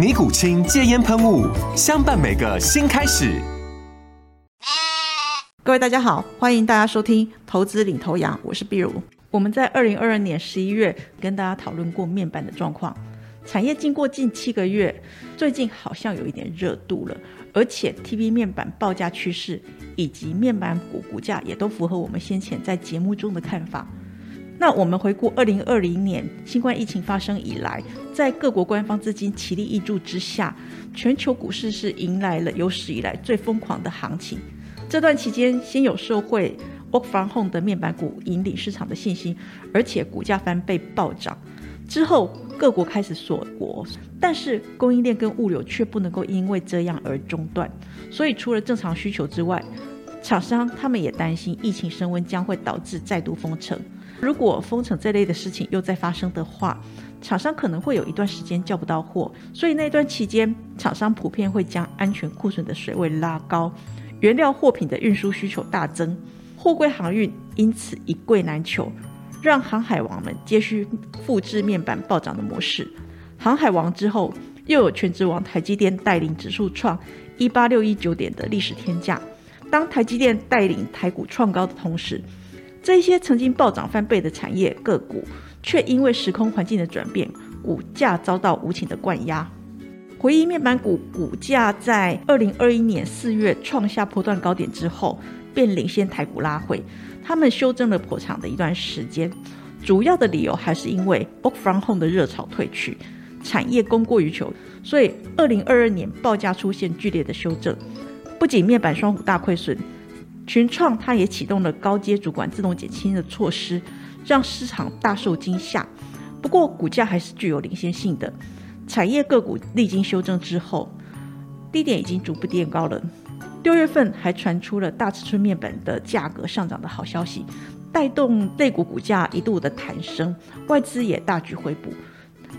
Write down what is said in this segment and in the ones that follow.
尼古清戒烟喷雾，相伴每个新开始。各位大家好，欢迎大家收听《投资领头羊》，我是碧如。我们在二零二二年十一月跟大家讨论过面板的状况，产业经过近七个月，最近好像有一点热度了，而且 TV 面板报价趋势以及面板股股价也都符合我们先前在节目中的看法。那我们回顾二零二零年新冠疫情发生以来，在各国官方资金齐力挹注之下，全球股市是迎来了有史以来最疯狂的行情。这段期间，先有社会 work from home 的面板股引领市场的信心，而且股价翻倍暴涨。之后，各国开始锁国，但是供应链跟物流却不能够因为这样而中断。所以，除了正常需求之外，厂商他们也担心疫情升温将会导致再度封城。如果封城这类的事情又再发生的话，厂商可能会有一段时间叫不到货，所以那段期间，厂商普遍会将安全库存的水位拉高，原料货品的运输需求大增，货柜航运因此一柜难求，让航海王们接续复制面板暴涨的模式。航海王之后，又有全职王台积电带领指数创一八六一九点的历史天价。当台积电带领台股创高的同时，这些曾经暴涨翻倍的产业个股，却因为时空环境的转变，股价遭到无情的灌压。回忆面板股股价在二零二一年四月创下波段高点之后，便领先台股拉回，他们修正了颇长的一段时间。主要的理由还是因为 work from home 的热潮退去，产业供过于求，所以二零二二年报价出现剧烈的修正。不仅面板双股大亏损。群创它也启动了高阶主管自动减轻的措施，让市场大受惊吓。不过股价还是具有领先性的。产业个股历经修正之后，低点已经逐步垫高了。六月份还传出了大尺寸面板的价格上涨的好消息，带动类股股价一度的弹升，外资也大举回补。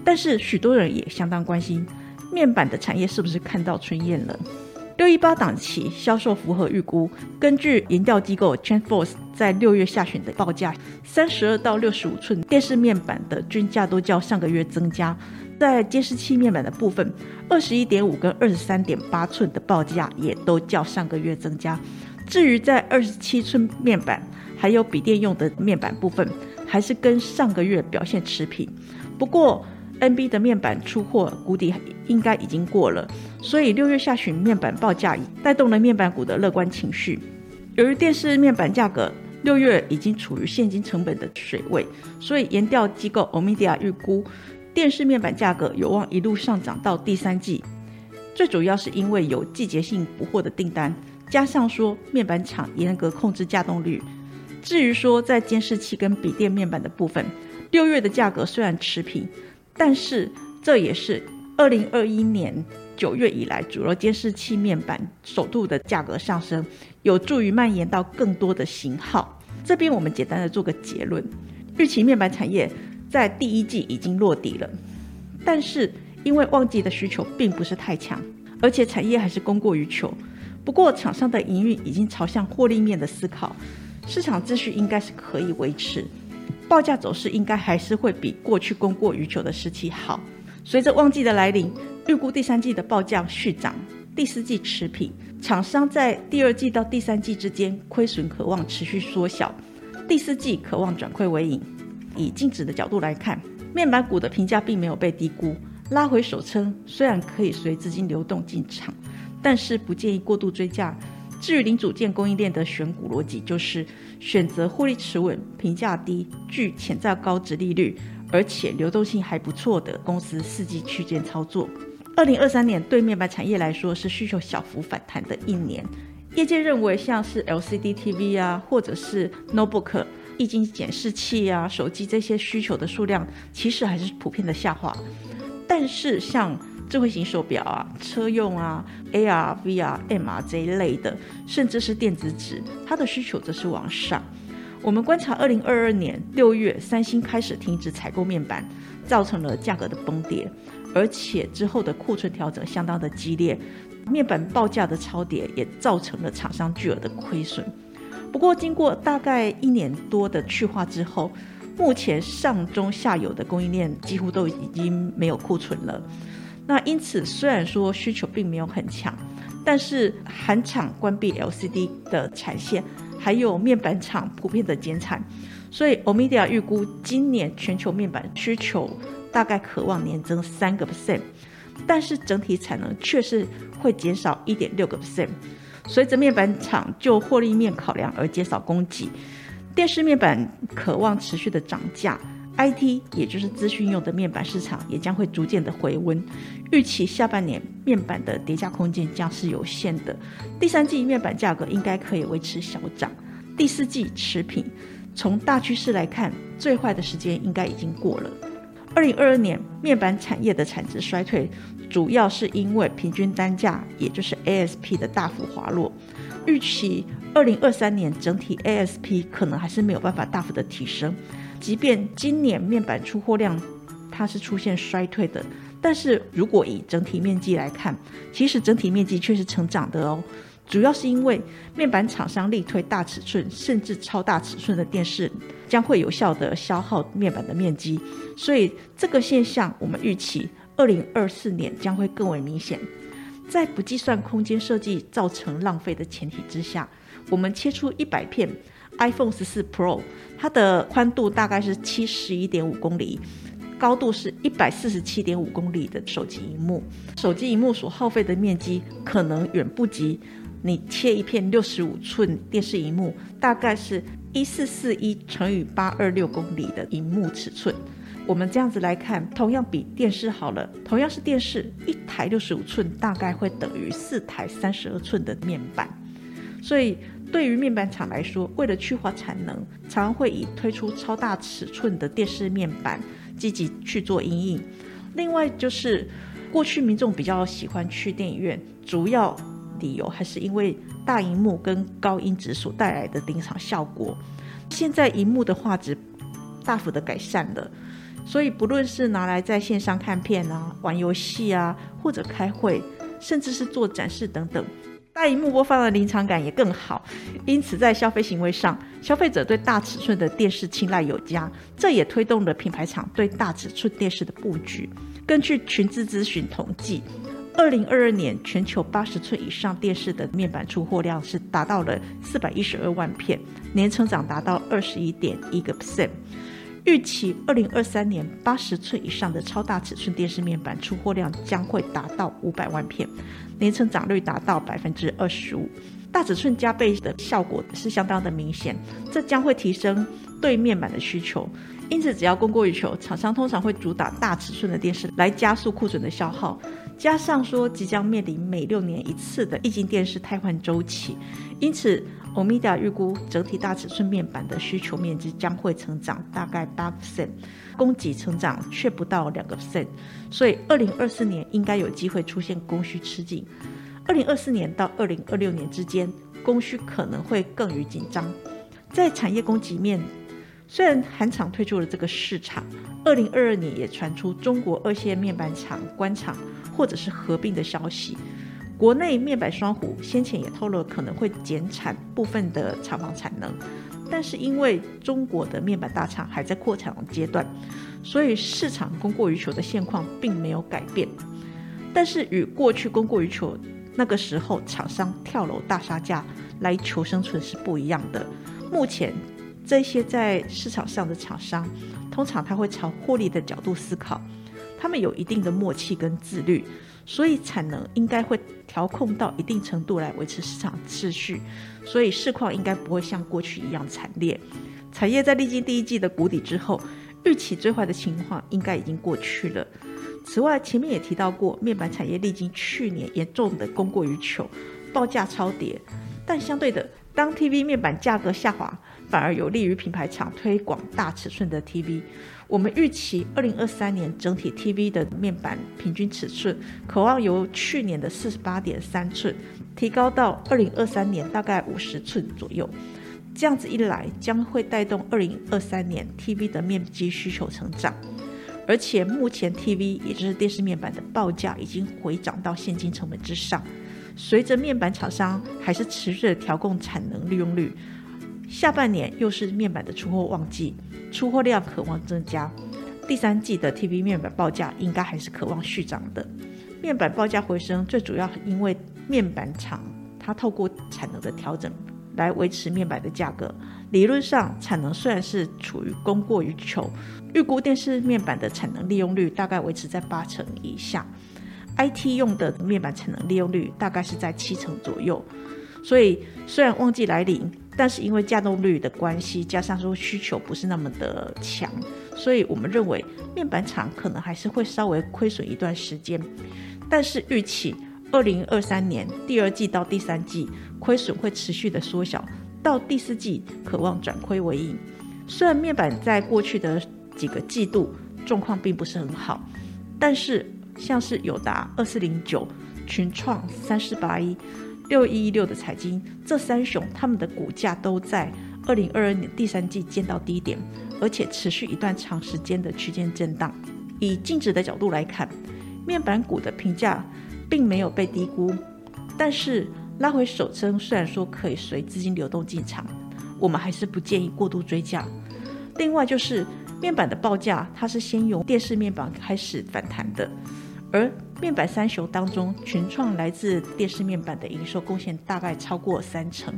但是许多人也相当关心，面板的产业是不是看到春燕了？六一八档期销售符合预估。根据研调机构 TrendForce 在六月下旬的报价，三十二到六十五寸电视面板的均价都较上个月增加。在监视器面板的部分，二十一点五跟二十三点八寸的报价也都较上个月增加。至于在二十七寸面板还有笔电用的面板部分，还是跟上个月表现持平。不过，NB 的面板出货谷底应该已经过了，所以六月下旬面板报价带动了面板股的乐观情绪。由于电视面板价格六月已经处于现金成本的水位，所以研调机构 Omidia 预估电视面板价格有望一路上涨到第三季。最主要是因为有季节性补货的订单，加上说面板厂严格控制价动率。至于说在监视器跟笔电面板的部分，六月的价格虽然持平。但是这也是二零二一年九月以来主流监视器面板首度的价格上升，有助于蔓延到更多的型号。这边我们简单的做个结论：预期面板产业在第一季已经落底了，但是因为旺季的需求并不是太强，而且产业还是供过于求。不过厂商的营运已经朝向获利面的思考，市场秩序应该是可以维持。报价走势应该还是会比过去供过于求的时期好。随着旺季的来临，预估第三季的报价续涨，第四季持平。厂商在第二季到第三季之间亏损渴望持续缩小，第四季渴望转亏为盈。以净值的角度来看，面板股的评价并没有被低估，拉回首撑虽然可以随资金流动进场，但是不建议过度追价。至于零组件供应链的选股逻辑，就是选择获利持稳、评价低、具潜在高值利率，而且流动性还不错的公司，四季区间操作。二零二三年对面板产业来说是需求小幅反弹的一年。业界认为，像是 LCD TV 啊，或者是 Notebook、液晶显示器啊、手机这些需求的数量，其实还是普遍的下滑。但是像智慧型手表啊、车用啊、AR、VR、MR 这一类的，甚至是电子纸，它的需求则是往上。我们观察，二零二二年六月，三星开始停止采购面板，造成了价格的崩跌，而且之后的库存调整相当的激烈。面板报价的超跌也造成了厂商巨额的亏损。不过，经过大概一年多的去化之后，目前上中下游的供应链几乎都已经没有库存了。那因此，虽然说需求并没有很强，但是韩厂关闭 LCD 的产线，还有面板厂普遍的减产，所以欧米伽预估今年全球面板需求大概渴望年增三个 percent。但是整体产能却是会减少一点六个 percent，随着面板厂就获利面考量而减少供给，电视面板渴望持续的涨价，IT 也就是资讯用的面板市场也将会逐渐的回温，预期下半年面板的叠加空间将是有限的，第三季面板价格应该可以维持小涨，第四季持平，从大趋势来看，最坏的时间应该已经过了。二零二二年面板产业的产值衰退，主要是因为平均单价，也就是 ASP 的大幅滑落。预期二零二三年整体 ASP 可能还是没有办法大幅的提升。即便今年面板出货量它是出现衰退的，但是如果以整体面积来看，其实整体面积却是成长的哦。主要是因为面板厂商力推大尺寸甚至超大尺寸的电视，将会有效的消耗面板的面积，所以这个现象我们预期二零二四年将会更为明显。在不计算空间设计造成浪费的前提之下，我们切出一百片 iPhone 十四 Pro，它的宽度大概是七十一点五公里，高度是一百四十七点五公里的手机荧幕，手机荧幕所耗费的面积可能远不及。你切一片六十五寸电视荧幕，大概是一四四一乘以八二六公里的荧幕尺寸。我们这样子来看，同样比电视好了，同样是电视，一台六十五寸大概会等于四台三十二寸的面板。所以对于面板厂来说，为了去化产能，常常会以推出超大尺寸的电视面板积极去做阴影。另外就是过去民众比较喜欢去电影院，主要。理由还是因为大荧幕跟高音质所带来的临场效果。现在荧幕的画质大幅的改善了，所以不论是拿来在线上看片啊、玩游戏啊，或者开会，甚至是做展示等等，大荧幕播放的临场感也更好。因此，在消费行为上，消费者对大尺寸的电视青睐有加，这也推动了品牌厂对大尺寸电视的布局。根据群资咨询统计。二零二二年全球八十寸以上电视的面板出货量是达到了四百一十二万片，年成长达到二十一点一个 percent。预期二零二三年八十寸以上的超大尺寸电视面板出货量将会达到五百万片，年成长率达到百分之二十五。大尺寸加倍的效果是相当的明显，这将会提升对面板的需求。因此，只要供过于求，厂商通常会主打大尺寸的电视来加速库存的消耗。加上说即将面临每六年一次的液晶电视汰换周期，因此欧米伽预估整体大尺寸面板的需求面积将会成长大概八 percent，供给成长却不到两个 percent，所以二零二四年应该有机会出现供需吃紧。二零二四年到二零二六年之间，供需可能会更于紧张。在产业供给面。虽然韩厂退出了这个市场，二零二二年也传出中国二线面板厂关厂或者是合并的消息。国内面板双虎先前也透露可能会减产部分的厂房产能，但是因为中国的面板大厂还在扩产阶段，所以市场供过于求的现况并没有改变。但是与过去供过于求那个时候厂商跳楼大杀价来求生存是不一样的。目前。这些在市场上的厂商，通常他会朝获利的角度思考，他们有一定的默契跟自律，所以产能应该会调控到一定程度来维持市场秩序，所以市况应该不会像过去一样惨烈。产业在历经第一季的谷底之后，预期最坏的情况应该已经过去了。此外，前面也提到过，面板产业历经去年严重的供过于求，报价超跌。但相对的，当 TV 面板价格下滑，反而有利于品牌厂推广大尺寸的 TV。我们预期二零二三年整体 TV 的面板平均尺寸，渴望由去年的四十八点三寸，提高到二零二三年大概五十寸左右。这样子一来，将会带动二零二三年 TV 的面积需求成长。而且目前 TV 也就是电视面板的报价已经回涨到现金成本之上。随着面板厂商还是持续的调控产能利用率，下半年又是面板的出货旺季，出货量渴望增加。第三季的 TV 面板报价应该还是渴望续涨的。面板报价回升，最主要因为面板厂它透过产能的调整来维持面板的价格。理论上，产能虽然是处于供过于求，预估电视面板的产能利用率大概维持在八成以下。IT 用的面板产能利用率大概是在七成左右，所以虽然旺季来临，但是因为稼动率的关系，加上说需求不是那么的强，所以我们认为面板厂可能还是会稍微亏损一段时间。但是预期二零二三年第二季到第三季亏损会持续的缩小，到第四季渴望转亏为盈。虽然面板在过去的几个季度状况并不是很好，但是。像是友达二四零九、群创三四八一、六一一六的财经，这三雄他们的股价都在二零二二年第三季见到低点，而且持续一段长时间的区间震荡。以净值的角度来看，面板股的评价并没有被低估，但是拉回首升虽然说可以随资金流动进场，我们还是不建议过度追价。另外就是面板的报价，它是先由电视面板开始反弹的。而面板三雄当中，群创来自电视面板的营收贡献大概超过三成，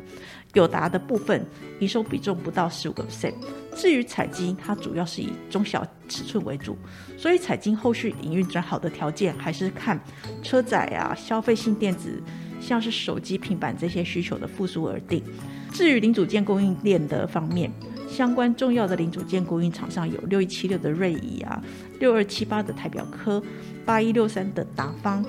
友达的部分营收比重不到十五个 percent。至于彩晶，它主要是以中小尺寸为主，所以彩晶后续营运转好的条件还是看车载啊、消费性电子，像是手机、平板这些需求的复苏而定。至于零组件供应链的方面，相关重要的零组件供应厂商有六一七六的瑞仪啊，六二七八的台表科，八一六三的达方，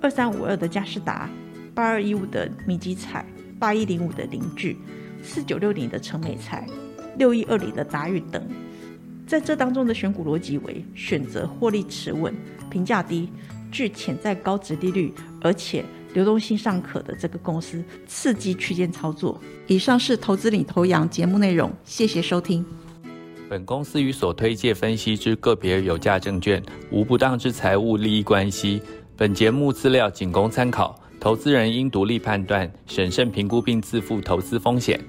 二三五二的嘉士达，八二一五的米基彩，八一零五的邻居，四九六零的成美材，六一二零的达宇等。在这当中的选股逻辑为选择获利持稳、评价低、具潜在高值利率，而且。流动性尚可的这个公司，刺激区间操作。以上是投资领头羊节目内容，谢谢收听。本公司与所推介分析之个别有价证券无不当之财务利益关系。本节目资料仅供参考，投资人应独立判断、审慎评估并自负投资风险。